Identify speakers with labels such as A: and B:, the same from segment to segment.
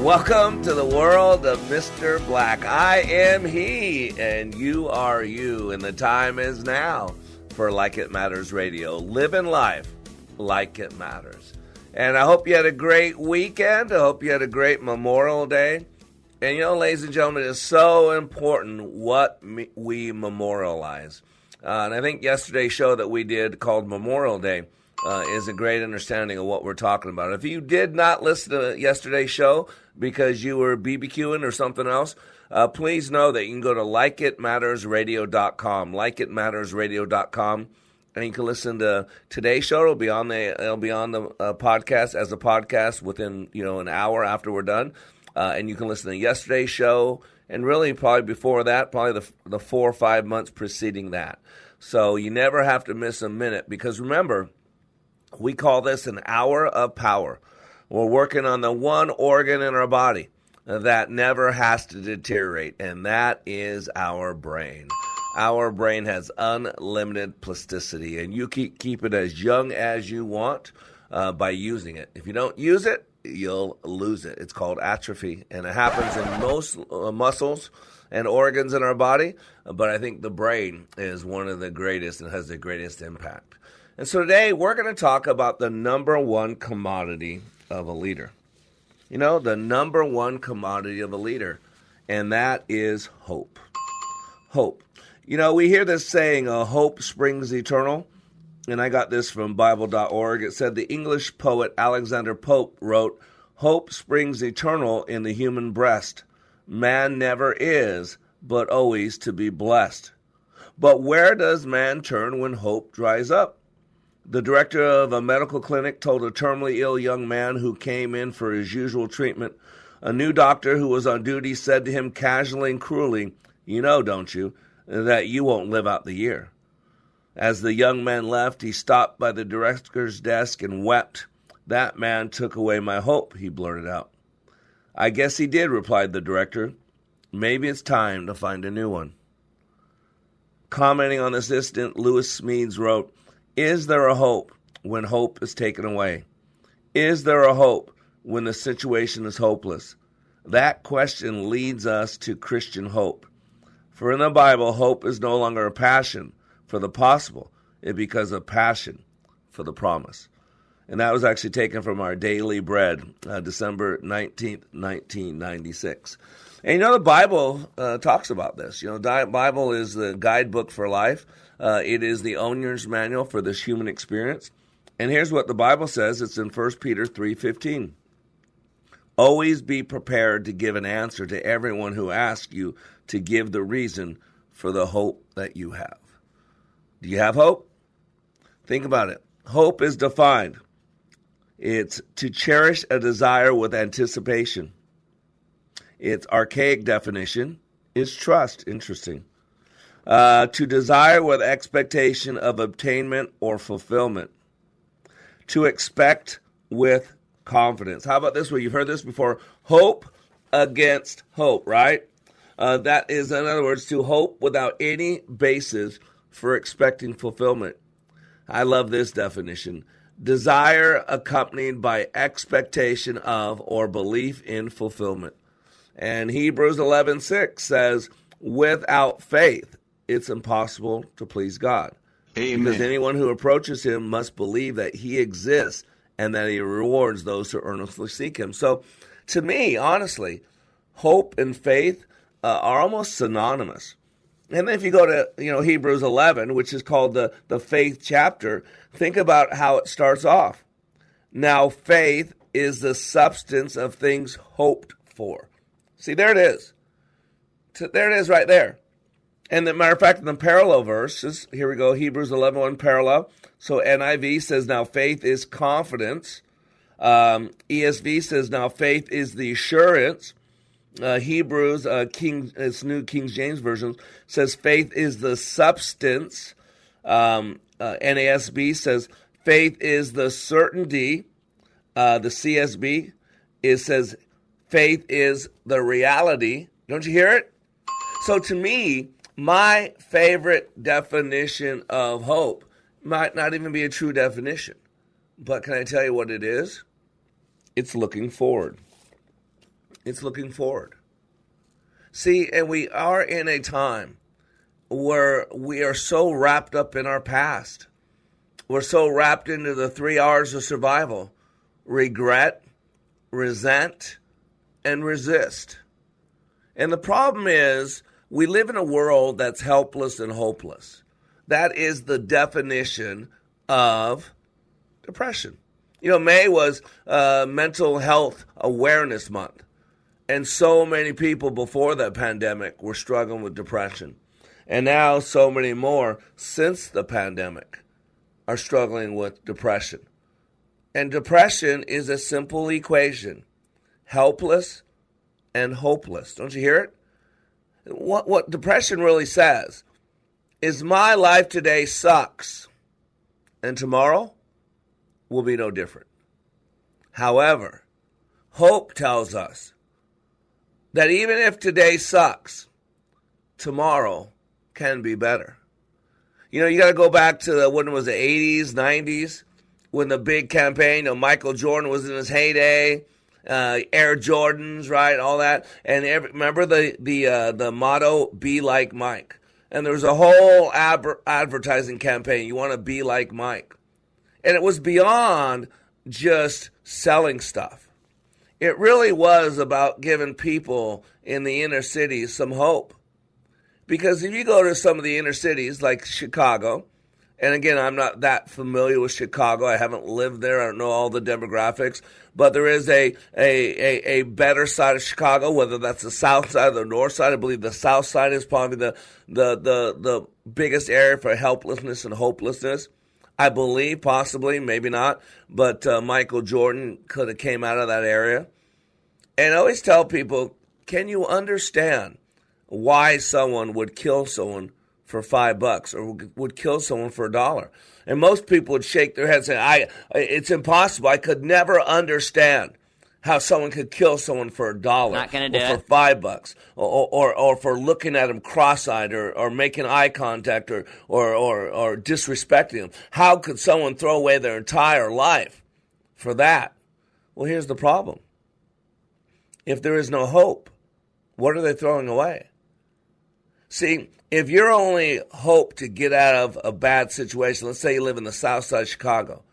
A: Welcome to the world of Mr. Black. I am he, and you are you, and the time is now for Like It Matters Radio. Living life like it matters. And I hope you had a great weekend. I hope you had a great Memorial Day. And you know, ladies and gentlemen, it's so important what we memorialize. Uh, and I think yesterday's show that we did called Memorial Day uh, is a great understanding of what we're talking about. If you did not listen to yesterday's show because you were BBQing or something else, uh, please know that you can go to likeitmattersradio.com, likeitmattersradio.com, and you can listen to today's show. It'll be on the it'll be on the uh, podcast as a podcast within you know an hour after we're done, uh, and you can listen to yesterday's show and really probably before that, probably the the four or five months preceding that. So you never have to miss a minute because remember we call this an hour of power. We're working on the one organ in our body that never has to deteriorate, and that is our brain. Our brain has unlimited plasticity, and you keep keep it as young as you want uh, by using it. If you don't use it, you'll lose it. It's called atrophy, and it happens in most uh, muscles and organs in our body. But I think the brain is one of the greatest and has the greatest impact. And so today we're going to talk about the number one commodity of a leader. You know, the number one commodity of a leader, and that is hope. Hope. You know, we hear this saying, uh, hope springs eternal. And I got this from Bible.org. It said the English poet Alexander Pope wrote, Hope springs eternal in the human breast. Man never is, but always to be blessed. But where does man turn when hope dries up? The director of a medical clinic told a terminally ill young man who came in for his usual treatment. A new doctor who was on duty said to him casually and cruelly, You know, don't you, that you won't live out the year. As the young man left, he stopped by the director's desk and wept. That man took away my hope, he blurted out. I guess he did, replied the director. Maybe it's time to find a new one. Commenting on this incident, Lewis Smedes wrote, is there a hope when hope is taken away? Is there a hope when the situation is hopeless? That question leads us to Christian hope. For in the Bible, hope is no longer a passion for the possible, it becomes a passion for the promise. And that was actually taken from our Daily Bread, uh, December 19th, 1996. And you know, the Bible uh, talks about this. You know, the Bible is the guidebook for life. Uh, it is the owner's manual for this human experience. And here's what the Bible says. It's in 1 Peter 3:15. Always be prepared to give an answer to everyone who asks you to give the reason for the hope that you have. Do you have hope? Think about it. Hope is defined. It's to cherish a desire with anticipation. Its archaic definition is trust. Interesting uh, to desire with expectation of obtainment or fulfillment, to expect with confidence. How about this one? You've heard this before hope against hope, right? Uh, that is, in other words, to hope without any basis for expecting fulfillment. I love this definition. Desire accompanied by expectation of or belief in fulfillment. And Hebrews 11:6 says, "Without faith it's impossible to please God.
B: Amen.
A: Because anyone who approaches him must believe that he exists and that he rewards those who earnestly seek him. So, to me, honestly, hope and faith uh, are almost synonymous. And then if you go to you know Hebrews 11, which is called the the faith chapter, think about how it starts off. Now faith is the substance of things hoped for. See, there it is. There it is right there. And the matter of fact, in the parallel verses, here we go, Hebrews 11, 1 parallel. So NIV says, now faith is confidence. Um, ESV says, now faith is the assurance. Uh, Hebrews, uh, King, it's New King James Version, says faith is the substance. Um, uh, NASB says faith is the certainty. Uh, the CSB, it says faith is the reality. Don't you hear it? So to me, my favorite definition of hope might not even be a true definition. But can I tell you what it is? It's looking forward. It's looking forward. See, and we are in a time where we are so wrapped up in our past. We're so wrapped into the three R's of survival regret, resent, and resist. And the problem is, we live in a world that's helpless and hopeless. That is the definition of depression. You know, May was uh, Mental Health Awareness Month, and so many people before the pandemic were struggling with depression. And now, so many more since the pandemic are struggling with depression. And depression is a simple equation helpless and hopeless. Don't you hear it? What, what depression really says is my life today sucks and tomorrow will be no different. However, hope tells us that even if today sucks, tomorrow can be better. You know, you got to go back to the, when it was the 80s, 90s, when the big campaign, know, Michael Jordan was in his heyday uh, Air Jordans, right? All that. And every, remember the the uh, the motto "Be like Mike." And there was a whole ab- advertising campaign. You want to be like Mike, and it was beyond just selling stuff. It really was about giving people in the inner cities some hope. Because if you go to some of the inner cities like Chicago, and again, I'm not that familiar with Chicago. I haven't lived there. I don't know all the demographics. But there is a, a, a, a, better side of Chicago, whether that's the south side or the north side. I believe the south side is probably the, the, the, the biggest area for helplessness and hopelessness. I believe, possibly, maybe not. But uh, Michael Jordan could have came out of that area. And I always tell people, can you understand why someone would kill someone for five bucks or would kill someone for a dollar. And most people would shake their heads and say, I, it's impossible. I could never understand how someone could kill someone for a dollar
C: Not gonna do
A: or for
C: it.
A: five bucks or, or, or for looking at them cross-eyed or, or making eye contact or, or, or, or disrespecting them. How could someone throw away their entire life for that? Well, here's the problem. If there is no hope, what are they throwing away? See, if your only hope to get out of a bad situation, let's say you live in the south side of Chicago,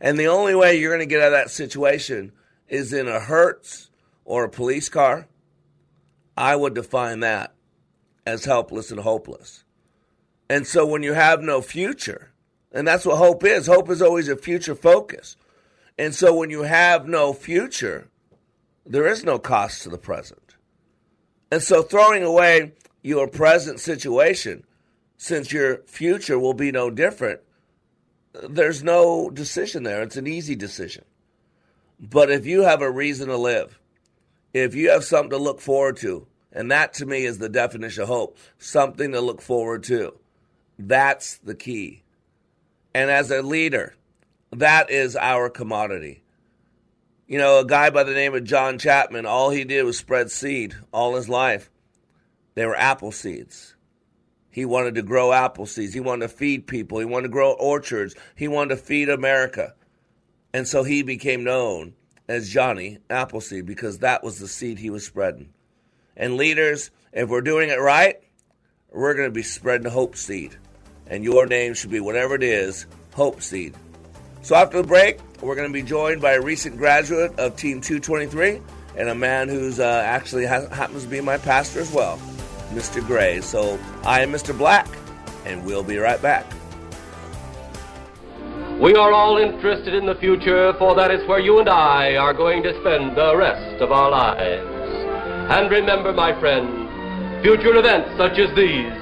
A: and the only way you're going to get out of that situation is in a Hertz or a police car, I would define that as helpless and hopeless. And so when you have no future, and that's what hope is, hope is always a future focus. And so when you have no future, there is no cost to the present. And so throwing away your present situation, since your future will be no different, there's no decision there. It's an easy decision. But if you have a reason to live, if you have something to look forward to, and that to me is the definition of hope, something to look forward to, that's the key. And as a leader, that is our commodity. You know, a guy by the name of John Chapman, all he did was spread seed all his life. They were apple seeds. He wanted to grow apple seeds. He wanted to feed people. He wanted to grow orchards. He wanted to feed America. And so he became known as Johnny Appleseed because that was the seed he was spreading. And leaders, if we're doing it right, we're going to be spreading hope seed. And your name should be whatever it is, hope seed. So after the break, we're going to be joined by a recent graduate of Team 223 and a man who's uh, actually ha- happens to be my pastor as well, Mr. Gray. So I am Mr. Black, and we'll be right back.
C: We are all interested in the future, for that is where you and I are going to spend the rest of our lives. And remember, my friend, future events such as these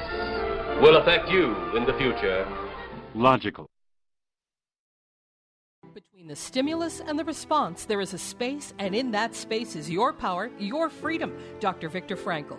C: will affect you in the future.
D: Logical.
E: Between the stimulus and the response, there is a space, and in that space is your power, your freedom. Dr. Viktor Frankl.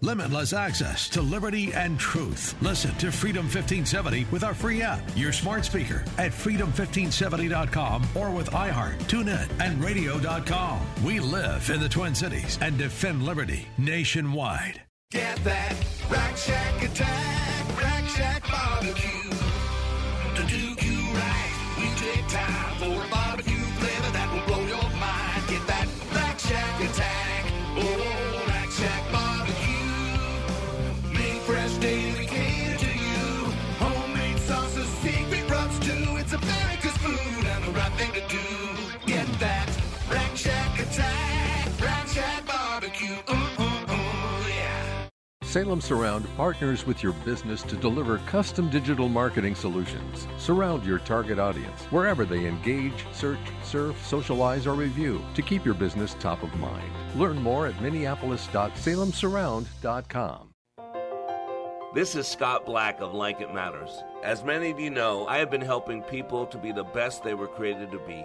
F: Limitless access to liberty and truth. Listen to Freedom 1570 with our free app, your smart speaker at freedom1570.com or with iHeart, TuneIn, and radio.com. We live in the Twin Cities and defend liberty nationwide.
G: Get that Rack Shack attack, Rack Shack barbecue. To do you right, we take time for a barbecue barbecue. Uh, uh, uh, yeah.
H: Salem Surround partners with your business to deliver custom digital marketing solutions. Surround your target audience wherever they engage, search, surf, socialize, or review to keep your business top of mind. Learn more at minneapolis.salemsurround.com.
A: This is Scott Black of Like It Matters. As many of you know, I have been helping people to be the best they were created to be.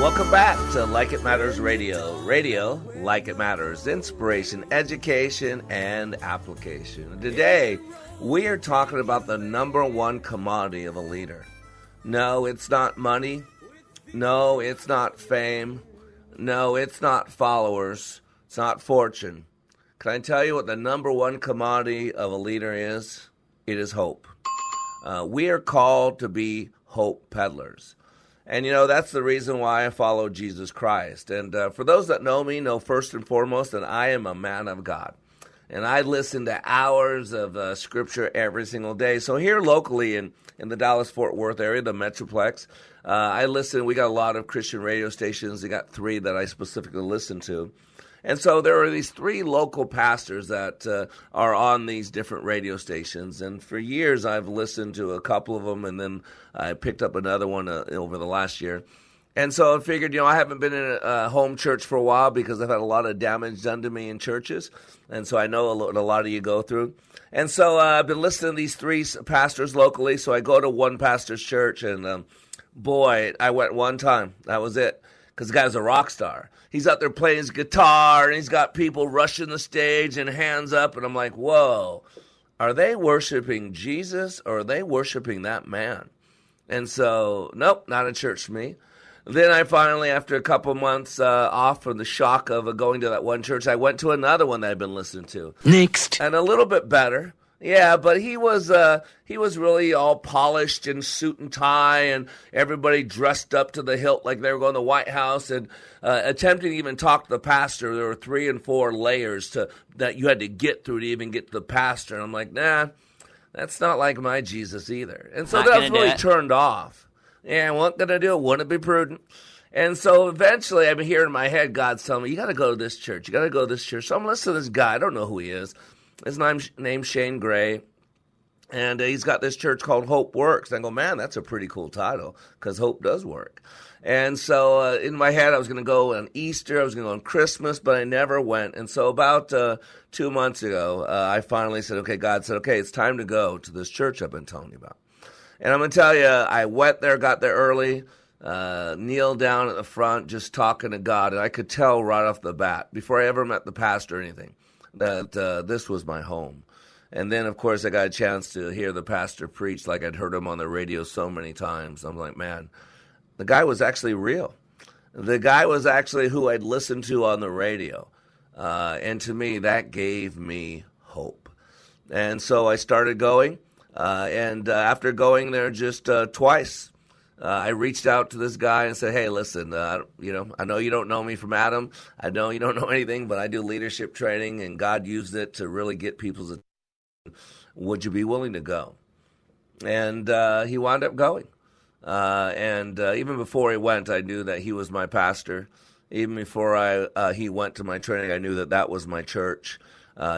A: Welcome back to Like It Matters Radio. Radio, like it matters, inspiration, education, and application. Today, we are talking about the number one commodity of a leader. No, it's not money. No, it's not fame. No, it's not followers. It's not fortune. Can I tell you what the number one commodity of a leader is? It is hope. Uh, we are called to be hope peddlers. And you know, that's the reason why I follow Jesus Christ. And uh, for those that know me, know first and foremost that I am a man of God. And I listen to hours of uh, scripture every single day. So here locally in, in the Dallas Fort Worth area, the Metroplex, uh, I listen. We got a lot of Christian radio stations. We got three that I specifically listen to. And so there are these three local pastors that uh, are on these different radio stations. And for years, I've listened to a couple of them, and then I picked up another one uh, over the last year. And so I figured, you know, I haven't been in a, home church for a while because I've had a lot of damage done to me in churches. And so I know what a lot of you go through. And so uh, I've been listening to these three pastors locally. So I go to one pastor's church, and um, boy, I went one time. That was it because the guy's a rock star. He's out there playing his guitar and he's got people rushing the stage and hands up, and I'm like, whoa. Are they worshiping Jesus or are they worshiping that man? And so, nope, not a church for me. Then I finally, after a couple months uh, off from the shock of uh, going to that one church, I went to another one that I'd been listening to.
D: Next.
A: And a little bit better. Yeah, but he was uh, he was really all polished in suit and tie, and everybody dressed up to the hilt like they were going to the White House, and uh, attempting to even talk to the pastor. There were three and four layers to that you had to get through to even get to the pastor. And I'm like, nah, that's not like my Jesus either. And so
D: Not
A: that was really turned off. Yeah, what gonna do? Wouldn't be prudent. And so eventually, I'm hearing in my head, God's telling me, "You got to go to this church. You got to go to this church." So I'm listening to this guy. I don't know who he is. His name's name's Shane Gray, and uh, he's got this church called Hope Works. And I go, "Man, that's a pretty cool title because hope does work." And so uh, in my head, I was going to go on Easter, I was going to go on Christmas, but I never went. And so about uh, two months ago, uh, I finally said, "Okay." God said, "Okay, it's time to go to this church I've been telling you about." And I'm going to tell you, I went there, got there early, uh, kneeled down at the front, just talking to God. And I could tell right off the bat, before I ever met the pastor or anything, that uh, this was my home. And then, of course, I got a chance to hear the pastor preach like I'd heard him on the radio so many times. I'm like, man, the guy was actually real. The guy was actually who I'd listened to on the radio. Uh, and to me, that gave me hope. And so I started going. Uh, and uh, after going there just uh, twice, uh, I reached out to this guy and said, "Hey, listen, uh, you know, I know you don't know me from Adam. I know you don't know anything, but I do leadership training, and God used it to really get people's attention. Would you be willing to go?" And uh, he wound up going. Uh, and uh, even before he went, I knew that he was my pastor. Even before I uh, he went to my training, I knew that that was my church.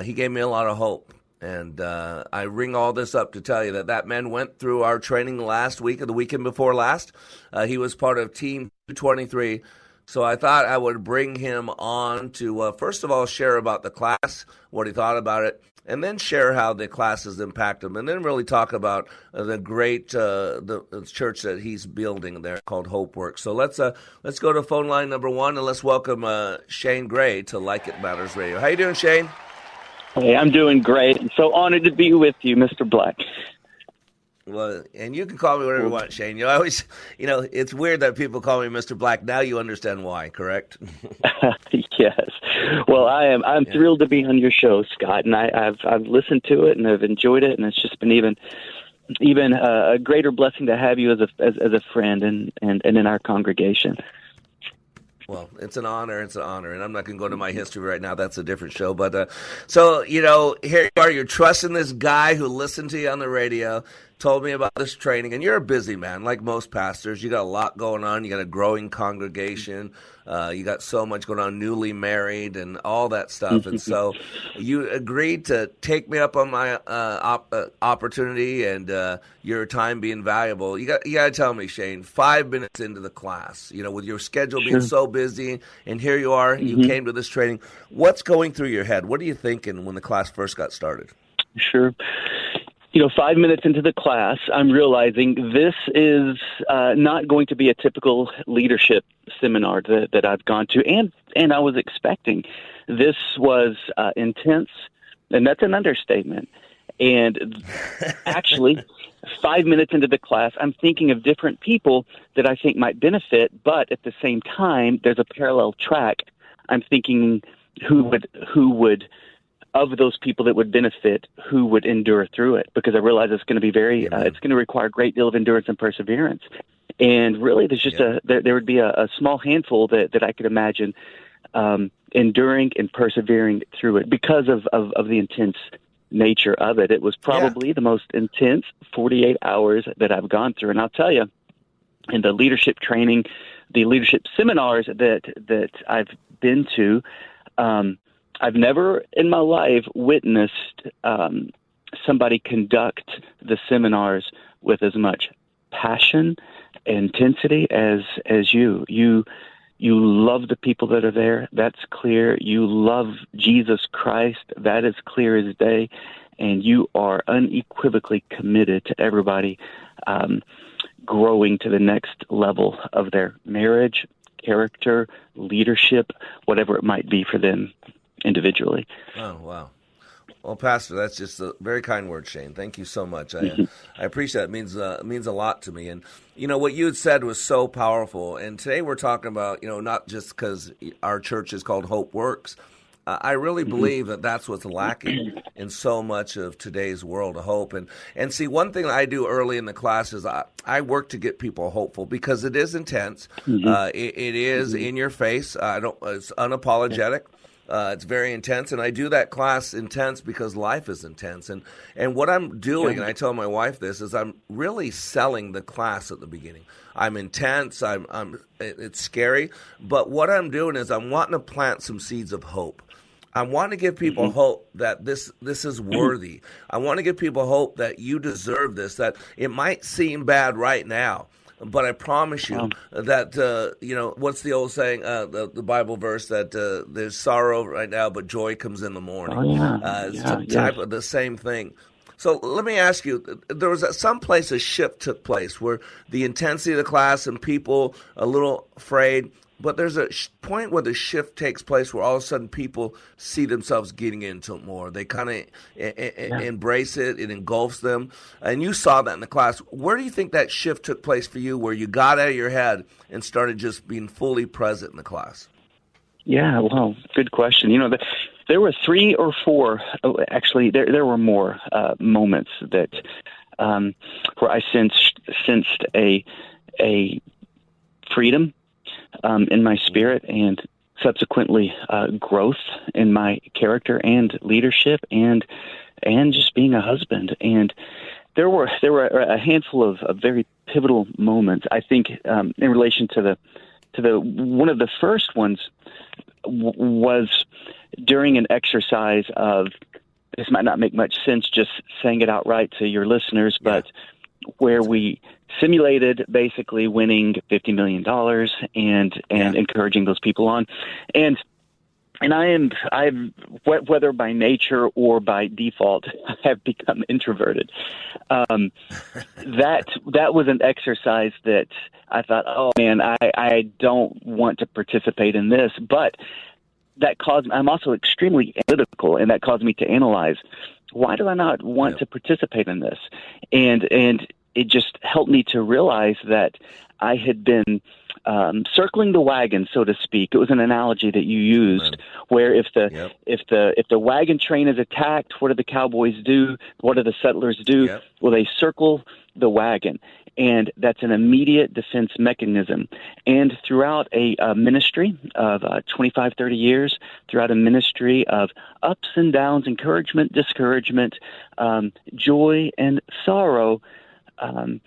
A: He gave me a lot of hope. And uh, I ring all this up to tell you that that man went through our training last week or the weekend before last. Uh, he was part of Team 23. So I thought I would bring him on to, uh, first of all, share about the class, what he thought about it, and then share how the classes impact him, and then really talk about uh, the great uh, the, the church that he's building there called Hope Works. So let's uh, let's go to phone line number one, and let's welcome Shane Gray to Like It Matters Radio. How you doing, Shane?
I: Hey, I'm doing great. I'm so honored to be with you, Mr. Black.
A: Well, and you can call me whatever you want, Shane. You know, I always, you know, it's weird that people call me Mr. Black. Now you understand why, correct?
I: yes. Well, I am. I'm thrilled to be on your show, Scott, and I, I've I've listened to it and I've enjoyed it, and it's just been even even uh, a greater blessing to have you as a as, as a friend and, and and in our congregation.
A: Well, it's an honor. It's an honor, and I'm not going to go into my history right now. That's a different show. But uh, so you know, here you are. You're trusting this guy who listened to you on the radio, told me about this training, and you're a busy man, like most pastors. You got a lot going on. You got a growing congregation. Uh, you got so much going on. Newly married and all that stuff, and so you agreed to take me up on my uh, op- uh, opportunity and uh, your time being valuable. You got you got to tell me, Shane. Five minutes into the class, you know, with your schedule being so busy, and here you are. You
I: Mhm.
A: came to this training. What's going through your head? What are you thinking when the class first got started?
I: Sure. You know, five minutes into the class, I'm realizing this is uh, not going to be a typical leadership seminar that, that I've gone to, and and I was expecting. This was uh, intense, and that's an understatement. And actually, five minutes into the class, I'm thinking of different people that I think might benefit, but at the same time, there's a parallel track. I'm thinking who would who would of those people that would benefit who would endure through it because I realize it's going to be very uh, it's going to require a great deal of endurance and perseverance. And really there's just a there, there would be a, a small handful that that I could imagine um, enduring and persevering through it. Because of, of of the intense nature of it it was probably the most intense 48 hours that I've gone through. And I'll tell you in the leadership training the leadership seminars that that I've been to um, I've never in my life witnessed um, somebody conduct the seminars with as much passion, and intensity as as you. You you love the people that are there. That's clear. You love Jesus Christ. That is clear as day, and you are unequivocally committed to everybody um, growing to the next level of their marriage, character, leadership, whatever it might be for them individually.
A: Oh wow. Well, Pastor, that's just a very kind word, Shane. Thank you so much. I, I appreciate it. It means uh, means a lot to me. And you know what you had said was so powerful. And today we're talking about you know not just because our church is called Hope Works. Uh, I really believe that that's what's lacking in so much of today's world of hope. And and see, one thing I do early in the class is I, I work to get people hopeful because it is intense.
D: Mhm.
A: Uh, it, it is in your face. I don't. It's unapologetic. Uh, it's very intense, and I do that class intense because life is intense. And and what I'm doing, and I tell my wife this, is I'm really selling the class at the beginning. I'm intense. I'm I'm. It's scary, but what I'm doing is I'm wanting to plant some seeds of hope. I want to give people hope that this this is worthy. I want to give people hope that you deserve this. That it might seem bad right now, but I promise you that uh, you know what's the old saying, uh, the, the Bible verse that uh, there's sorrow right now, but joy comes in the morning.
I: Oh, yeah.
A: Uh, it's
I: Yeah,
A: the type
I: yes.
A: of the same thing. So let me ask you: there was some place a shift took place where the intensity of the class and people a little afraid, but there's a sh- point where the shift takes place where all of a sudden people see themselves getting into it more. They kind of embrace it; it engulfs them, and you saw that in the class. Where do you think that shift took place for you, where you got out of your head and started just being fully present in the class?
I: Yeah, well, good question. You know, the, there were three or four. oh, Actually, there there were more uh, moments that um, where I sensed sensed a a freedom um, in my spirit and subsequently uh, growth in my character and leadership and and just being a husband. And there were there were a handful of, of very pivotal moments. I think um, in relation to the to the one of the first ones w- was during an exercise of this might not make much sense just saying it outright to your listeners, but where we simulated basically winning fifty million dollars and and encouraging those people on, and and I am I've wh- whether by nature or by default I have become introverted. Um, that that was an exercise that I thought, oh man, I I don't want to participate in this, but that caused I'm also extremely analytical, and that caused me to analyze why do I not want to participate in this, and and it just helped me to realize that I had been um, circling the wagon, so to speak. It was an analogy that you used, where if the if the if the wagon train is attacked, what do the cowboys do? What do the settlers do? Well, they circle the wagon, and that's an immediate defense mechanism. And throughout a uh, ministry of uh, 25, 30 years, throughout a ministry of ups and downs, encouragement, discouragement, um, joy, and sorrow. Um,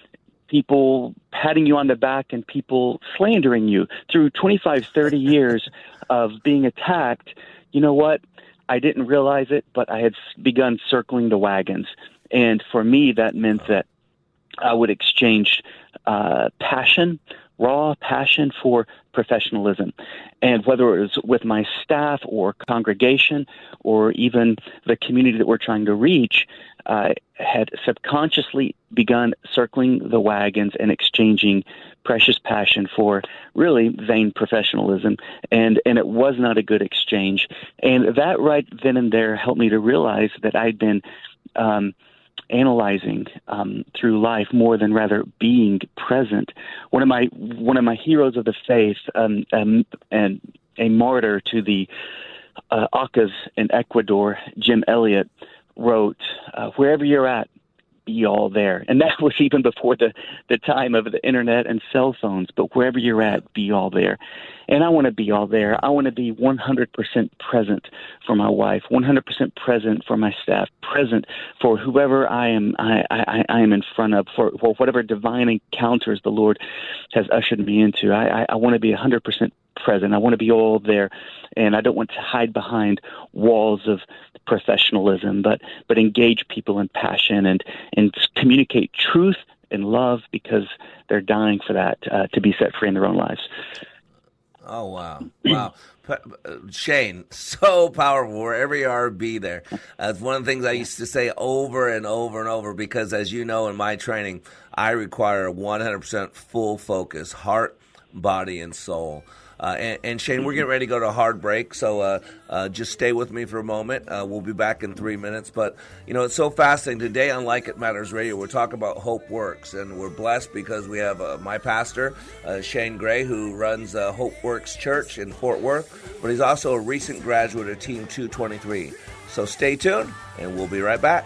I: people patting you on the back and people slandering you through 25 30 years of being attacked you know what i didn't realize it but i had begun circling the wagons and for me that meant that i would exchange uh, passion raw passion for professionalism and whether it was with my staff or congregation or even the community that we're trying to reach I had subconsciously begun circling the wagons and exchanging precious passion for really vain professionalism, and and it was not a good exchange. And that right then and there helped me to realize that I'd been. Um, analyzing um, through life more than rather being present. One of my one of my heroes of the faith, um, um, and a martyr to the uh, Aucas in Ecuador, Jim Elliot, wrote, uh, "Wherever you're at, be all there." And that was even before the the time of the internet and cell phones. But wherever you're at, be all there. And I want to be all there. I want to be 100% present for my wife, 100% present for my staff, present for whoever I am. I, I, I am in front of for, for whatever divine encounters the Lord has ushered me into. I, I, I want to be 100% present. I want to be all there, and I don't want to hide behind walls of professionalism, but but engage people in passion and and communicate truth and love because they're dying for that uh, to be set free in their own lives.
A: Oh wow, wow, uh, Shane, so powerful. Wherever you are, be there. That's one of the things I used to say over and over and over because, as you know, in my training, I require 100% full focus, heart, body, and soul. Uh, and, and, Shane, we're getting ready to go to a hard break, so uh, uh, just stay with me for a moment. Uh, we'll be back in three minutes. But, you know, it's so fascinating. Today on Like It Matters Radio, we're talking about Hope Works, and we're blessed because we have uh, my pastor, uh, Shane Gray, who runs Hope Works Church in Fort Worth, but he's also a recent graduate of Team 223. So stay tuned, and we'll be right back.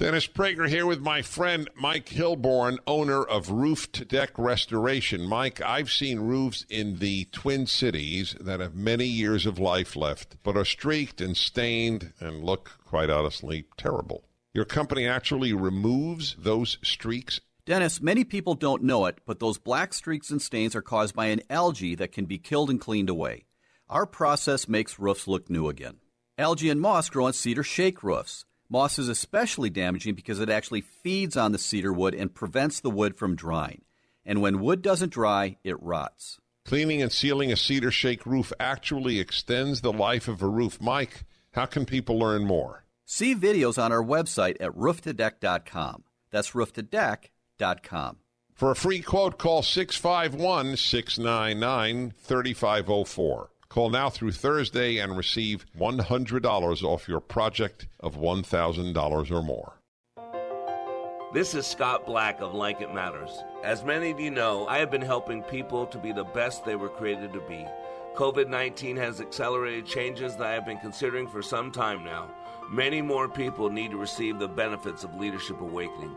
J: Dennis Prager here with my friend Mike Hilborn, owner of Roof to Deck Restoration. Mike, I've seen roofs in the Twin Cities that have many years of life left, but are streaked and stained and look, quite honestly, terrible. Your company actually removes those streaks?
K: Dennis, many people don't know it, but those black streaks and stains are caused by an algae that can be killed and cleaned away. Our process makes roofs look new again. Algae and moss grow on cedar shake roofs. Moss is especially damaging because it actually feeds on the cedar wood and prevents the wood from drying. And when wood doesn't dry, it rots.
J: Cleaning and sealing a cedar shake roof actually extends the life of a roof. Mike, how can people learn more?
K: See videos on our website at rooftodeck.com. That's rooftodeck.com.
J: For a free quote, call 651 699 3504. Call now through Thursday and receive $100 off your project of $1,000 or more.
A: This is Scott Black of Like It Matters. As many of you know, I have been helping people to be the best they were created to be. COVID 19 has accelerated changes that I have been considering for some time now. Many more people need to receive the benefits of Leadership Awakening.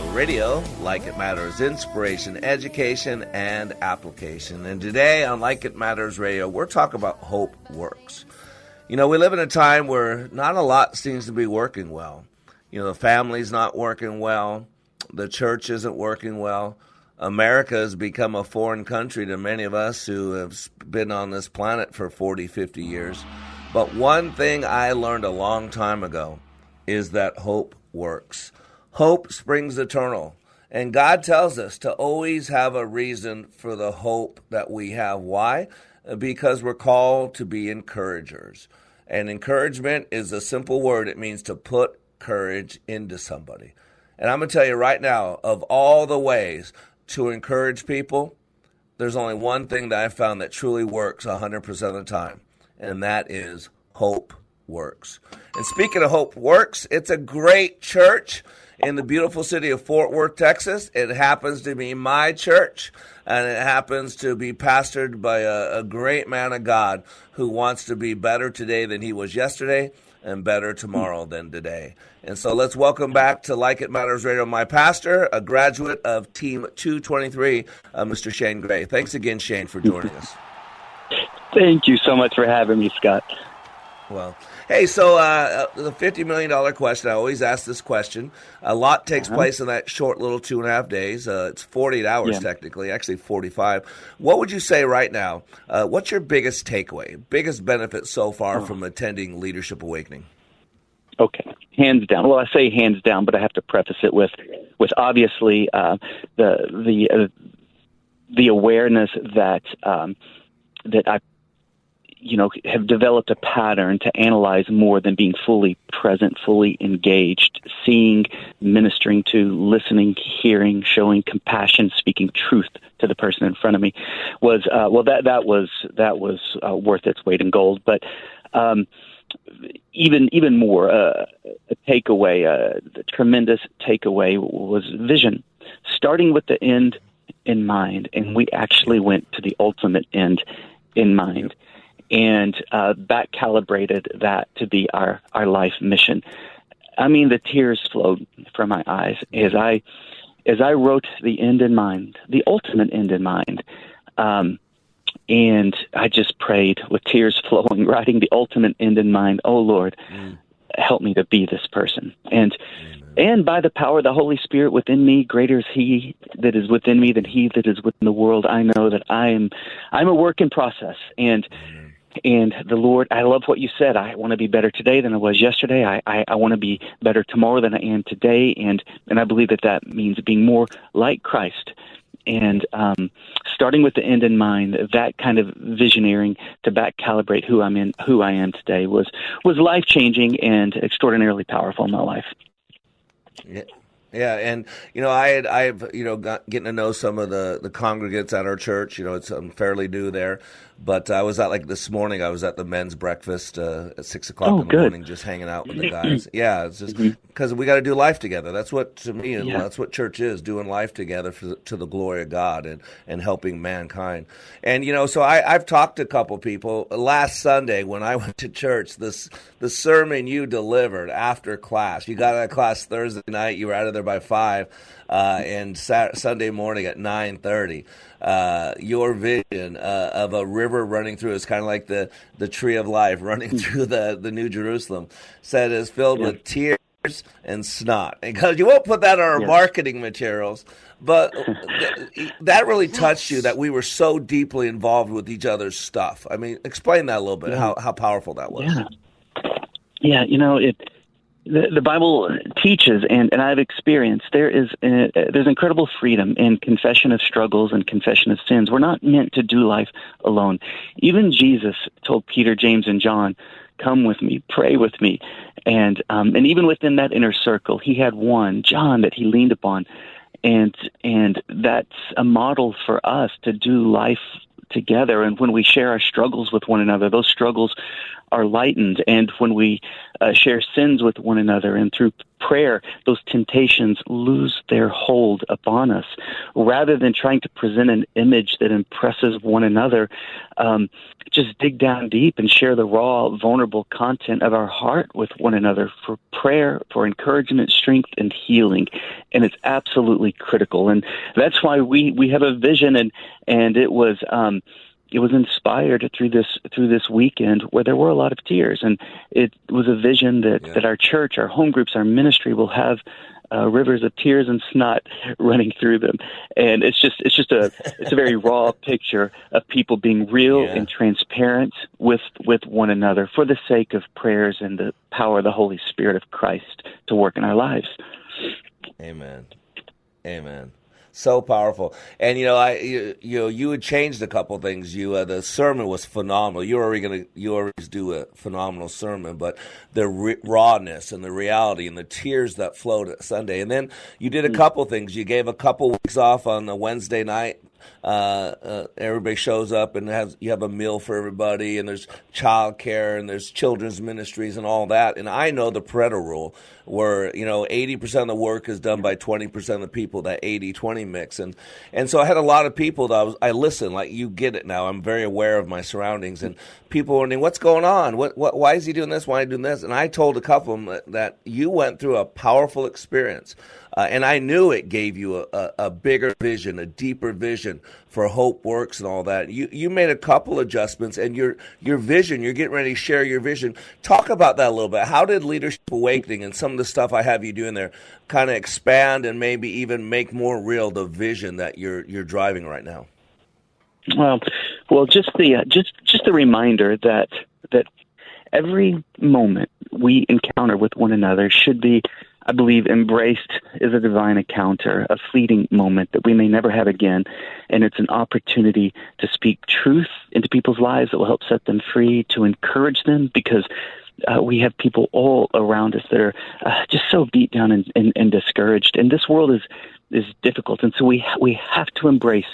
A: Radio, like it matters, inspiration, education, and application. And today on Like It Matters Radio, we're talking about hope works. You know, we live in a time where not a lot seems to be working well. You know, the family's not working well, the church isn't working well. America has become a foreign country to many of us who have been on this planet for 40, 50 years. But one thing I learned a long time ago is that hope works. Hope springs eternal. And God tells us to always have a reason for the hope that we have. Why? Because we're called to be encouragers. And encouragement is a simple word, it means to put courage into somebody. And I'm going to tell you right now, of all the ways to encourage people, there's only one thing that I found that truly works 100% of the time, and that is hope works. And speaking of Hope Works, it's a great church in the beautiful city of Fort Worth, Texas. It happens to be my church, and it happens to be pastored by a, a great man of God who wants to be better today than he was yesterday and better tomorrow than today. And so let's welcome back to Like It Matters Radio my pastor, a graduate of Team 223, uh, Mr. Shane Gray. Thanks again, Shane, for joining us.
I: Thank you so much for having me, Scott.
A: Well, hey, so uh, the $50 million question, I always ask this question. A lot takes
I: Uh-huh.
A: place in that short little two and a half days. Uh, it's 48 hours,
I: Yeah.
A: technically, actually 45. What would you say right now? Uh, what's your biggest takeaway, biggest benefit so far
I: Oh.
A: from attending Leadership Awakening?
I: Okay, hands down. Well, I say hands down, but I have to preface it with, with obviously uh, the the uh, the awareness that um, that I, you know, have developed a pattern to analyze more than being fully present, fully engaged, seeing, ministering to, listening, hearing, showing compassion, speaking truth to the person in front of me was uh, well that that was that was uh, worth its weight in gold, but. Um, even even more uh, a takeaway, uh, the tremendous takeaway was vision, starting with the end in mind, and we actually went to the ultimate end in mind, and uh, back calibrated that to be our our life mission. I mean, the tears flowed from my eyes as I as I wrote the end in mind, the ultimate end in mind. Um, and I just prayed with tears flowing, writing the ultimate end in mind. Oh Lord, help me to be this person. And and by the power of the Holy Spirit within me, greater is He that is within me than He that is within the world. I know that I am I'm a work in process, and and the Lord, I love what you said. I want to be better today than I was yesterday. I I, I want to be better tomorrow than I am today, and and I believe that that means being more like Christ and um, starting with the end in mind, that kind of visioneering to back calibrate who I'm in, who I am today was was life changing and extraordinarily powerful in my life.
A: Yeah. Yeah, and you know, I had I've you know got, getting to know some of the the congregants at our church. You know, it's I'm fairly new there, but I was at like this morning. I was at the men's breakfast uh, at six o'clock
I: Oh,
A: in the
I: good.
A: morning, just hanging out with the guys. Yeah, it's just because we got to do life together. That's what to me,
I: Yeah.
A: that's what church is: doing life together for, to the glory of God and and helping mankind. And you know, so I I've talked to a couple people last Sunday when I went to church. This the sermon you delivered after class. You got out of class Thursday night. You were out of there by five, uh, and Sat- Sunday morning at nine thirty. Uh, your vision uh, of a river running through. It's kind of like the the tree of life running through the the New Jerusalem. Said is filled
I: Yeah.
A: with tears and snot. Because you won't put that on our
I: Yes.
A: marketing materials, but th- that really touched you that we were so deeply involved with each other's stuff. I mean, explain that a little bit.
I: Yeah.
A: How how powerful that was.
I: Yeah, yeah. You know, it the, the Bible teaches, and, and I've experienced there is uh, there's incredible freedom in confession of struggles and confession of sins. We're not meant to do life alone. Even Jesus told Peter, James, and John, "Come with me, pray with me," and um, and even within that inner circle, he had one, John, that he leaned upon, and and that's a model for us to do life together. And when we share our struggles with one another, those struggles are lightened. And when we uh, share sins with one another and through prayer, those temptations lose their hold upon us. Rather than trying to present an image that impresses one another, um, just dig down deep and share the raw, vulnerable content of our heart with one another for prayer, for encouragement, strength, and healing. And it's absolutely critical. And that's why we, we have a vision and, and it was, um, it was inspired through this through this weekend where there were a lot of tears. And it was a vision that that our church our home groups our ministry will have uh, rivers of tears and snot running through them. And it's just it's just a it's a very raw picture of people being real and transparent with with one another for the sake of prayers and the power of the holy spirit of christ to work in our lives.
A: Amen. Amen. So powerful, and you know, I you, you know you had changed a couple things. You uh, the sermon was phenomenal. You were already gonna you always do a phenomenal sermon, but the re- rawness and the reality and the tears that flowed at Sunday, and then you did a couple things. You gave a couple weeks off on the Wednesday night uh, uh, everybody shows up and has you have a meal for everybody, and there's child care and there's children's ministries and all that. And I know the Pareto rule, where you know 80% of the work is done by 20% of the people, that 80-20 mix. And and so I had a lot of people that I was I listen like you get it now. I'm very aware of my surroundings and people wondering what's going on. What what why is he doing this? Why is he doing this? And I told a couple of them that, that you went through a powerful experience uh, and I knew it gave you a, a, a, bigger vision, a deeper vision for Hope Works and all that. You you made a couple adjustments, and your your vision. You're getting ready to share your vision. Talk about that a little bit. How did Leadership Awakening and some of the stuff I have you doing there kind of expand and maybe even make more real the vision that you're you're driving right now?
I: Well, well, just the uh, just just a reminder that that every moment we encounter with one another should be I believe embraced as a divine encounter, a fleeting moment that we may never have again. And it's an opportunity to speak truth into people's lives that will help set them free, to encourage them, because uh, we have people all around us that are uh, just so beat down and, and, and discouraged. And this world is is difficult, and so we we have to embrace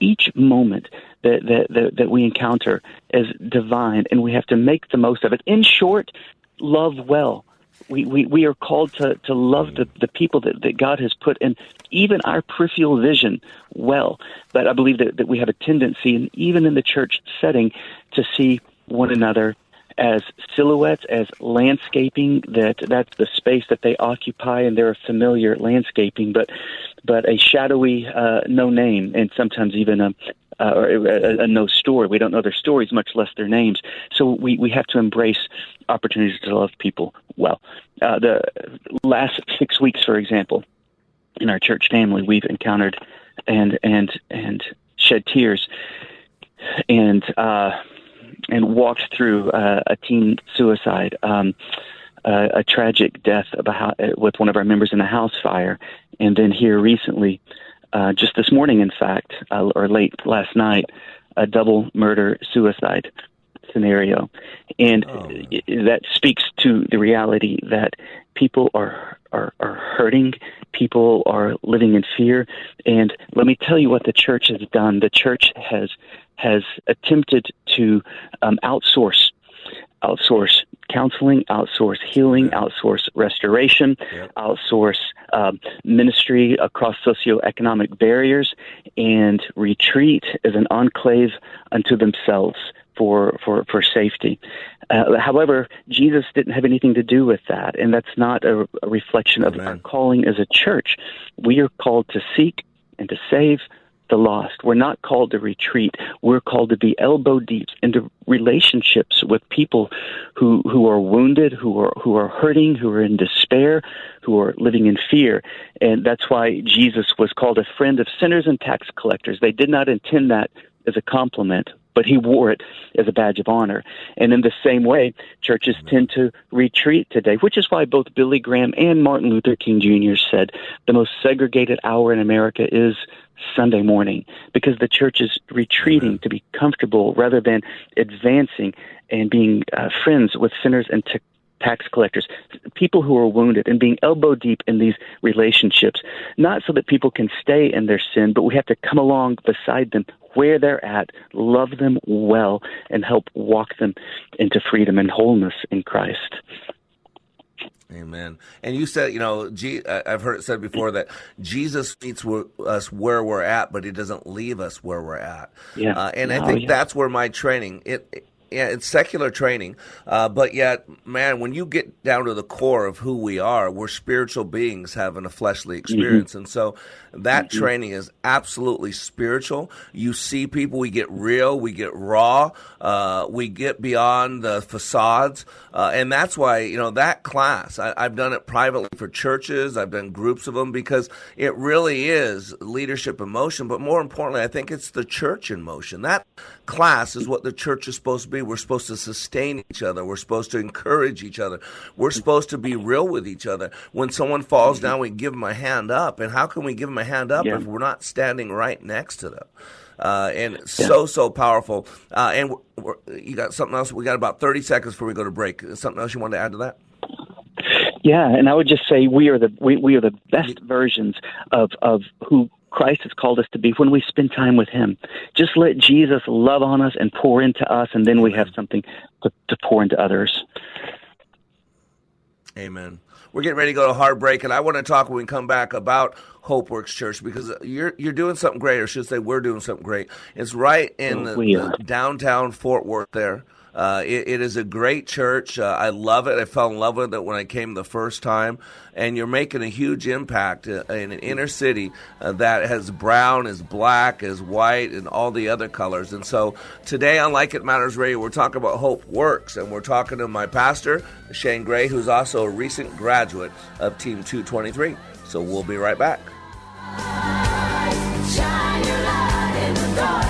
I: each moment that, that, that, that we encounter as divine, and we have to make the most of it. In short, love well we, we, we are called to, to love the, the people that, that God has put in even our peripheral vision well. But I believe that, that we have a tendency, and even in the church setting, to see one another as silhouettes, as landscaping. That that's the space that they occupy, and they're a familiar landscaping, but but a shadowy uh, no name, and sometimes even a, uh, or a, a, no story. We don't know their stories, much less their names. So we, we have to embrace opportunities to love people well. Uh, the last six weeks, for example, in our church family, we've encountered and and and shed tears and uh, and walked through uh, a teen suicide. Um, uh, a tragic death of a, with one of our members in a house fire, and then here recently, uh, just this morning, in fact, uh, or late last night, a double murder suicide scenario, and oh. that speaks to the reality that people are, are are hurting, people are living in fear, and let me tell you what the church has done. The church has has attempted to um, outsource outsource counseling, outsource healing, outsource restoration, yep. outsource um, ministry across socioeconomic barriers, and retreat as an enclave unto themselves for for for safety. Uh, however, Jesus didn't have anything to do with that, and that's not a, a reflection Amen. of our calling as a church. We are called to seek and to save the lost. We're not called to retreat. We're called to be elbow deep into relationships with people who who are wounded, who are who are hurting, who are in despair, who are living in fear. And that's why Jesus was called a friend of sinners and tax collectors. They did not intend that as a compliment, but he wore it as a badge of honor. And in the same way, churches tend to retreat today, which is why both Billy Graham and Martin Luther King Jr. said the most segregated hour in America is Sunday morning because the church is retreating to be comfortable rather than advancing and being uh, friends with sinners and t- tax collectors, people who are wounded, and being elbow deep in these relationships, not so that people can stay in their sin, but we have to come along beside them where they're at, love them well, and help walk them into freedom and wholeness in Christ.
A: Amen. And you said, you know, I've heard it said before that Jesus meets us where we're at, but He doesn't leave us where we're at.
I: Yeah.
A: Uh, and
I: oh,
A: I think
I: yeah.
A: that's where my training it yeah, it's secular training, uh, but yet, man, when you get down to the core of who we are, we're spiritual beings having a fleshly mm-hmm. experience, mm-hmm. and so that mm-hmm. training is absolutely spiritual. You see people, we get real, we get raw, uh, we get beyond the facades, uh, and that's why you know that class. I, I've done it privately for churches. I've done groups of them because it really is leadership in motion. But more importantly, I think it's the church in motion. That class is what the church is supposed to be. We're supposed to sustain each other. We're supposed to encourage each other. We're supposed to be real with each other. When someone falls down, we give them a hand up. And how can we give them a hand up yeah. if we're not standing right next to them? Uh, and yeah. so so powerful. Uh, and we're, we're, you got something else? We got about thirty seconds before we go to break. Something else you want to add to that?
I: Yeah, and I would just say we are the we, we are the best versions of of who Christ has called us to be when we spend time with Him. Just let Jesus love on us and pour into us, and then we have something to, to pour into others.
A: Amen. We're getting ready to go to heartbreak, and I want to talk when we come back about Hope Works Church because you're you're doing something great, or should I say we're doing something great. It's right in the, the downtown Fort Worth there. Uh, it, it is a great church. Uh, I love it. I fell in love with it when I came the first time. And you're making a huge impact uh, in an inner city uh, that has brown, is black, is white, and all the other colors. And so today on Like It Matters Radio, we're talking about Hope Works. And we're talking to my pastor, Shane Gray, who's also a recent graduate of Team 223. So we'll be right back.
G: Shine your light in the darkness.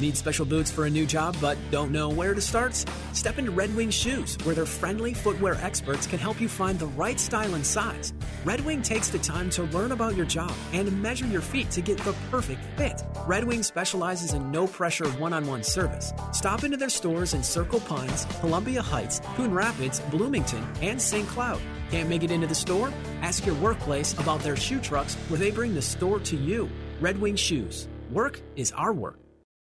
L: Need special boots for a new job but don't know where to start? Step into Red Wing Shoes, where their friendly footwear experts can help you find the right style and size. Red Wing takes the time to learn about your job and measure your feet to get the perfect fit. Red Wing specializes in no pressure one on one service. Stop into their stores in Circle Pines, Columbia Heights, Coon Rapids, Bloomington, and St. Cloud. Can't make it into the store? Ask your workplace about their shoe trucks where they bring the store to you. Red Wing Shoes. Work is our work.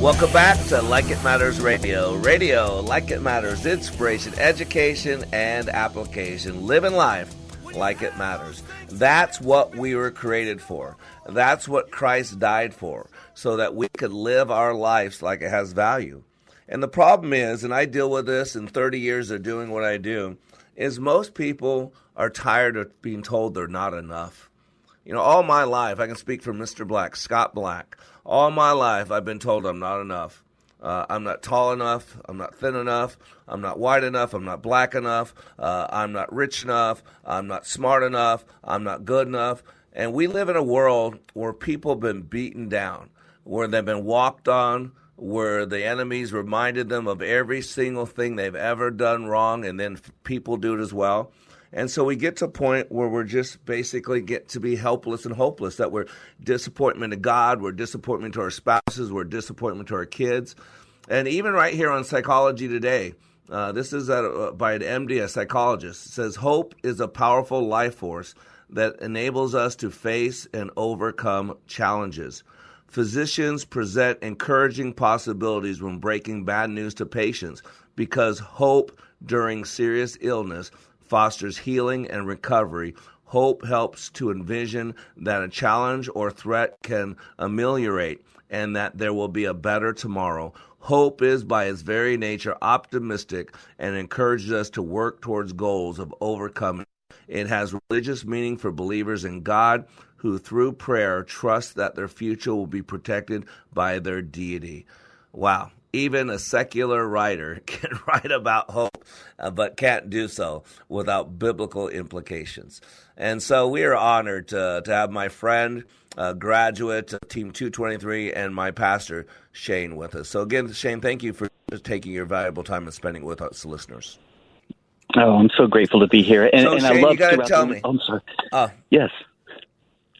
A: Welcome back to Like It Matters Radio. Radio, like it matters, inspiration, education, and application. Living life like it matters. That's what we were created for. That's what Christ died for, so that we could live our lives like it has value. And the problem is, and I deal with this in 30 years of doing what I do, is most people are tired of being told they're not enough. You know, all my life, I can speak for Mr. Black, Scott Black. All my life, I've been told I'm not enough. Uh, I'm not tall enough. I'm not thin enough. I'm not white enough. I'm not black enough. Uh, I'm not rich enough. I'm not smart enough. I'm not good enough. And we live in a world where people have been beaten down, where they've been walked on, where the enemies reminded them of every single thing they've ever done wrong, and then people do it as well. And so we get to a point where we're just basically get to be helpless and hopeless, that we're disappointment to God, we're disappointment to our spouses, we're disappointment to our kids. And even right here on Psychology Today, uh, this is a, uh, by an MD, a psychologist, says hope is a powerful life force that enables us to face and overcome challenges. Physicians present encouraging possibilities when breaking bad news to patients because hope during serious illness fosters healing and recovery. Hope helps to envision that a challenge or threat can ameliorate and that there will be a better tomorrow. Hope is, by its very nature, optimistic and encourages us to work towards goals of overcoming. It has religious meaning for believers in God who, through prayer, trust that their future will be protected by their deity. Wow. Even a secular writer can write about hope, uh, but can't do so without biblical implications. And so we are honored to, to have my friend, uh, graduate of Team 223, and my pastor, Shane, with us. So, again, Shane, thank you for taking your valuable time and spending it with us listeners.
I: Oh, I'm so grateful to be here. And,
A: so,
I: and
A: Shane,
I: I love
A: you got to tell
I: the-
A: me.
I: Oh, I'm sorry.
A: Uh,
I: Yes.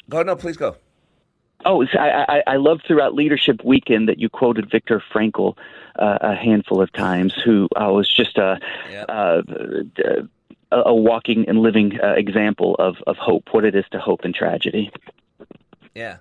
A: go, no, please go.
I: Oh, I, I, I love throughout Leadership Weekend that you quoted Viktor Frankl uh, a handful of times, who uh, was just a, uh, a, a walking and living uh, example of, of hope, what it is to hope in tragedy.
A: Yeah.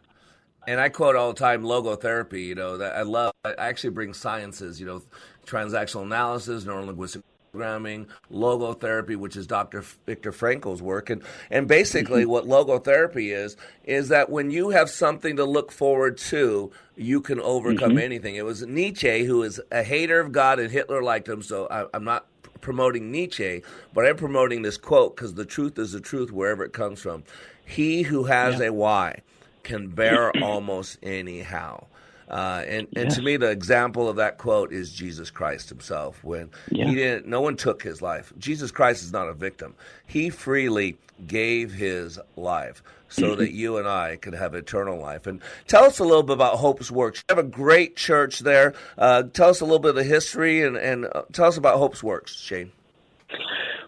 A: And I quote all the time logotherapy, you know, that I love. I actually bring sciences, you know, transactional analysis, neuro neurolinguistic programming, logotherapy, which is Dr. Viktor Frankl's work. And, and basically, what logotherapy is, is that when you have something to look forward to, you can overcome
I: Mhm.
A: anything. It was Nietzsche, who is a hater of God, and Hitler liked him, so I, I'm not promoting Nietzsche, but I'm promoting this quote because the truth is the truth wherever it comes from. He who has a why can bear almost anyhow. Uh, and and to me, the example of that quote is Jesus Christ Himself. When
I: Yeah.
A: he didn't, no one took His life. Jesus Christ is not a victim. He freely gave His life so that you and I could have eternal life. And tell us a little bit about Hope's Works. You have a great church there. Uh, tell us a little bit of the history and and uh, tell us about Hope's Works, Shane.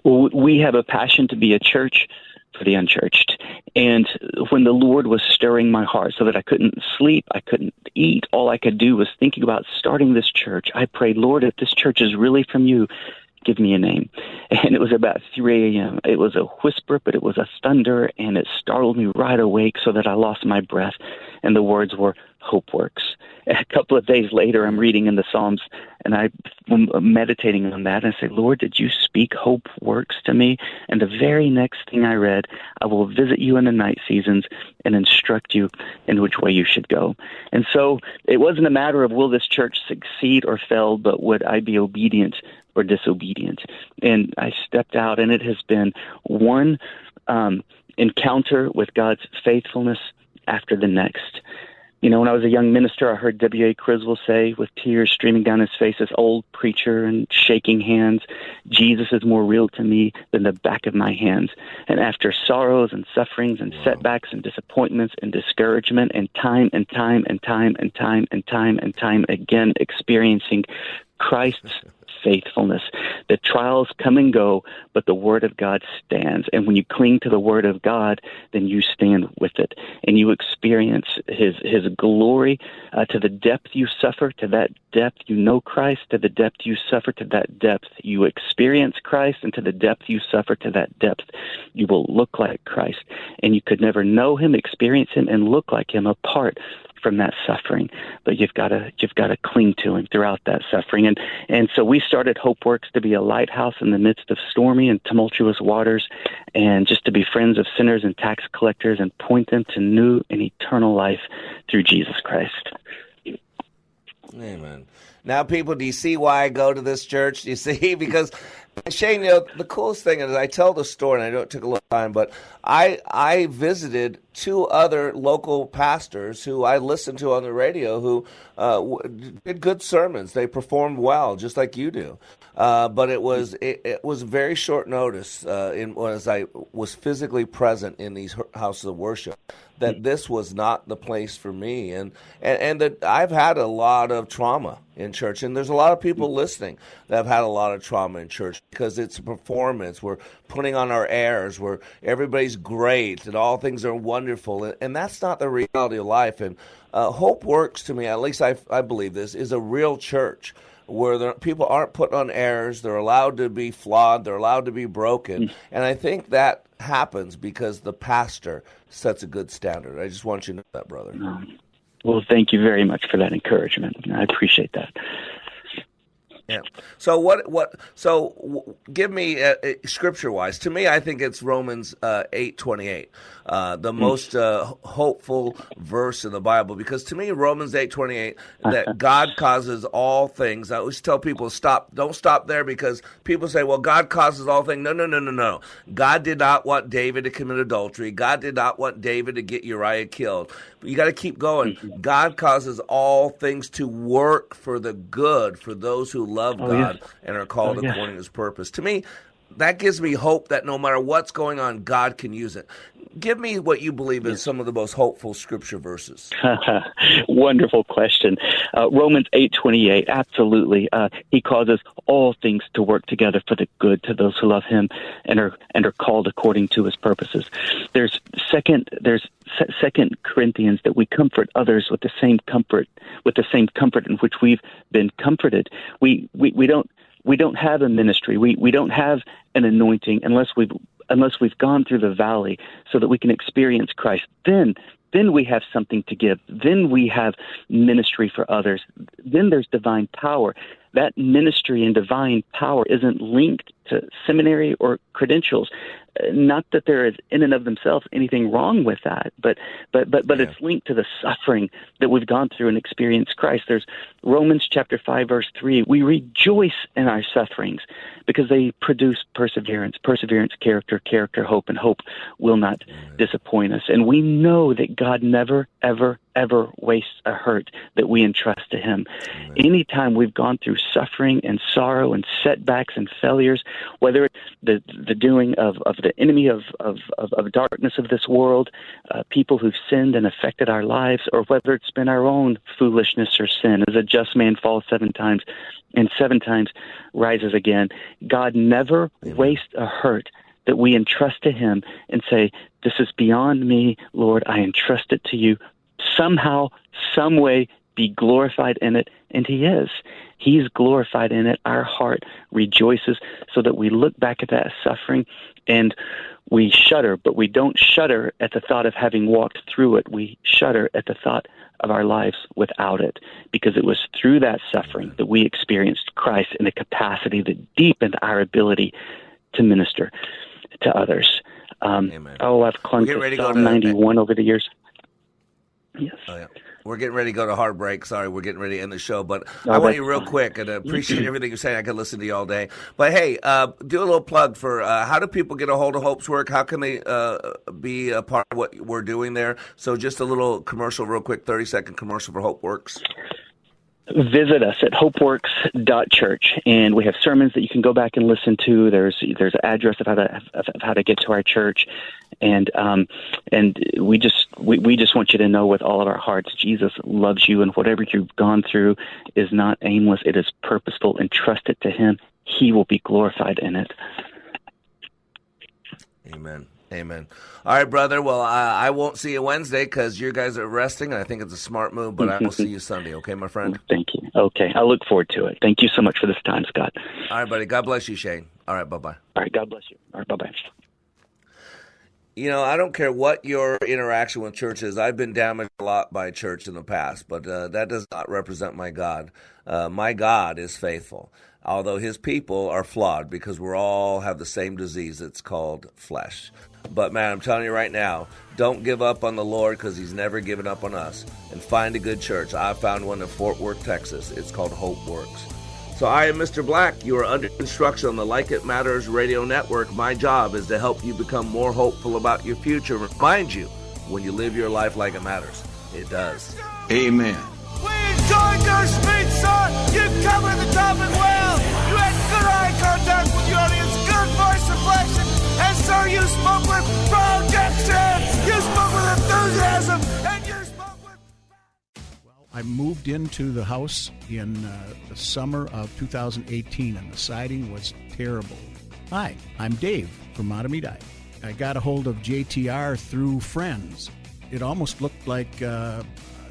I: Well, we have a passion to be a church for the unchurched. And when the Lord was stirring my heart so that I couldn't sleep, I couldn't eat, all I could do was thinking about starting this church. I prayed, Lord, if this church is really from you, give me a name. And it was about 3 a.m. It was a whisper, but it was a thunder, and it startled me right awake so that I lost my breath. And the words were, Hope Works. A couple of days later, I'm reading in the Psalms, and I, am meditating on that, and I say, Lord, did you speak Hope Works to me? And the very next thing I read, I will visit you in the night seasons and instruct you in which way you should go. And so it wasn't a matter of will this church succeed or fail, but would I be obedient or disobedient? And I stepped out, and it has been one um, encounter with God's faithfulness after the next. You know, when I was a young minister, I heard W.A. Criswell say, with tears streaming down his face, this old preacher and shaking hands, Jesus is more real to me than the back of my hands. And after sorrows and sufferings and setbacks and disappointments and discouragement and time and time and time and time and time and time again experiencing Christ's faithfulness. The trials come and go, but the Word of God stands. And when you cling to the Word of God, then you stand with it, and you experience His His glory uh, to the depth you suffer. To that depth you know Christ. To the depth you suffer. To that depth you experience Christ, and to the depth you suffer. To that depth you will look like Christ. And you could never know Him, experience Him, and look like Him apart from that suffering. But you've got to you've got to cling to Him throughout that suffering. And and so we started Hope Works to be a lighthouse in the midst of stormy and tumultuous waters, and just to be friends of sinners and tax collectors and point them to new and eternal life through Jesus Christ.
A: Amen. Now, people, do you see why I go to this church? Do you see? Because Shane, you know, the coolest thing is I tell the story, and I know it took a long time, but I I visited two other local pastors who I listened to on the radio who uh, did good sermons. They performed well, just like you do. Uh, but it was it, it, was very short notice uh, in, as I was physically present in these houses of worship that this was not the place for me and, and and that I've had a lot of trauma in church and there's a lot of people listening that have had a lot of trauma in church because it's a performance we're putting on our airs where everybody's great and all things are wonderful and, and that's not the reality of life and uh, hope works to me at least I, I believe this is a real church where people aren't put on airs. They're allowed to be flawed. They're allowed to be broken. Mm. And I think that happens because the pastor sets a good standard. I just want you to know that, brother.
I: Well, thank you very much for that encouragement. I appreciate that.
A: Yeah. So what? What? So w- give me uh, uh scripture wise. To me, I think it's Romans uh, eight twenty eight, uh, the mm. most uh, hopeful verse in the Bible. Because to me, Romans eight twenty eight, that God causes all things. I always tell people stop. Don't stop there because people say, "Well, God causes all things." No, no, no, no, no. God did not want David to commit adultery. God did not want David to get Uriah killed. But you got to keep going. Mm-hmm. God causes all things to work for the good for those who love oh, God yes. and are called oh, according yes. to his purpose. To me, that gives me hope that no matter what's going on, God can use it. Give me what you believe is some of the most hopeful scripture verses.
I: Wonderful question. Uh, Romans eight twenty eight. Absolutely, uh, He causes all things to work together for the good to those who love Him and are and are called according to His purposes. There's second. There's Second Corinthians that we comfort others with the same comfort, with the same comfort in which we've been comforted. We we, we don't we don't have a ministry. We we don't have an anointing unless we've unless we've gone through the valley so that we can experience Christ. Then then we have something to give. Then we have ministry for others. Then there's divine power. That ministry and divine power isn't linked to seminary or credentials uh, not that there is in and of themselves anything wrong with that, but but but but yeah. it's linked to the suffering that we've gone through and experienced Christ. There's Romans chapter five verse three. We rejoice in our sufferings because they produce perseverance, perseverance, character, character, hope, and hope will not disappoint us. And we know that God never, ever, ever wastes a hurt that we entrust to Him. Amen. Anytime we've gone through suffering and sorrow and setbacks and failures, whether it's the the doing of, of the enemy of, of, of, of darkness of this world, uh, people who've sinned and affected our lives, or whether it's been our own foolishness or sin, as a just man falls seven times and seven times rises again. God never Amen. wastes a hurt that we entrust to Him and say, This is beyond me, Lord. I entrust it to you. Somehow, some way, be glorified in it. And He is. He's glorified in it. Our heart rejoices so that we look back at that suffering and we shudder, but we don't shudder at the thought of having walked through it. We shudder at the thought of our lives without it because it was through that suffering that we experienced Christ in a capacity that deepened our ability to minister to others. Um, oh, I've clung to Psalm 91 over the years. Yes.
A: Oh, yeah. We're getting ready to go to hard break. Sorry, we're getting ready to end the show, but oh, I want you real quick and I appreciate everything you're saying. I could listen to you all day. But hey, uh, do a little plug for uh, how do people get a hold of Hope's work? How can they uh, be a part of what we're doing there? So just a little commercial, real quick, 30 second commercial for Hope Works
I: visit us at hopeworks.church and we have sermons that you can go back and listen to. There's there's an address of how to of, how to get to our church. And um and we just we, we just want you to know with all of our hearts jesus loves you and whatever you've gone through is not aimless. It is purposeful and trust it to him. He will be glorified in it.
A: Amen Amen. All right, brother. Well, I, I won't see you Wednesday because you guys are resting, and I think it's a smart move. But I will see you Sunday. Okay, my friend.
I: Thank you. Okay, I look forward to it. Thank you so much for this time, Scott.
A: All right, buddy. God bless you, Shane. All right, bye bye.
I: All right, God bless you. All right, bye bye.
A: You know, I don't care what your interaction with church is. I've been damaged a lot by church in the past, but uh, that does not represent my God. Uh, my God is faithful although his people are flawed because we all have the same disease. It's called flesh. But man, I'm telling you right now, don't give up on the Lord because He's never given up on us. And find a good church. I found one in Fort Worth, Texas. It's called Hope Works. So I am Mr. Black. You are under instruction on the Like It Matters radio network. My job is to help you become more hopeful about your future. Remind you, when you live your life like it matters, it does.
M: Amen.
G: Your speech, sir. You covered the topic well. You had good eye contact with audience, good voice inflection, and sir, you spoke with projection. You spoke with enthusiasm, and you spoke with.
N: I moved into the house in uh, the summer of 2018, and the siding was terrible. Hi, I'm Dave from Mahtomedi. I got a hold of JTR through friends. It almost looked like uh,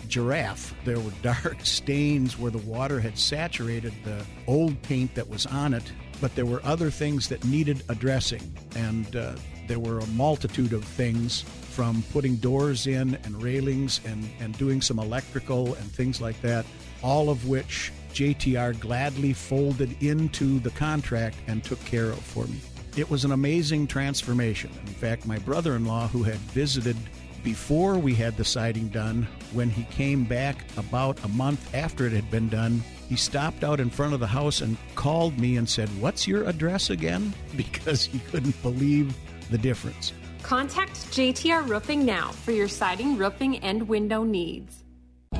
N: giraffe. There were dark stains where the water had saturated the old paint that was on it, but there were other things that needed addressing, and uh, there were a multitude of things from putting doors in and railings and, and doing some electrical and things like that, all of which JTR gladly folded into the contract and took care of for me. It was an amazing transformation. In fact, my brother in law, who had visited before we had the siding done, when he came back about a month after it had been done, he stopped out in front of the house and called me and said, What's your address again? Because he couldn't believe the difference.
O: Contact JTR Roofing now for your siding, roofing, and window needs.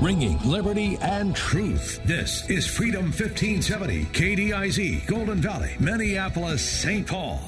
F: Bringing liberty and truth. This is Freedom 1570, KDIZ, Golden Valley, Minneapolis, St. Paul.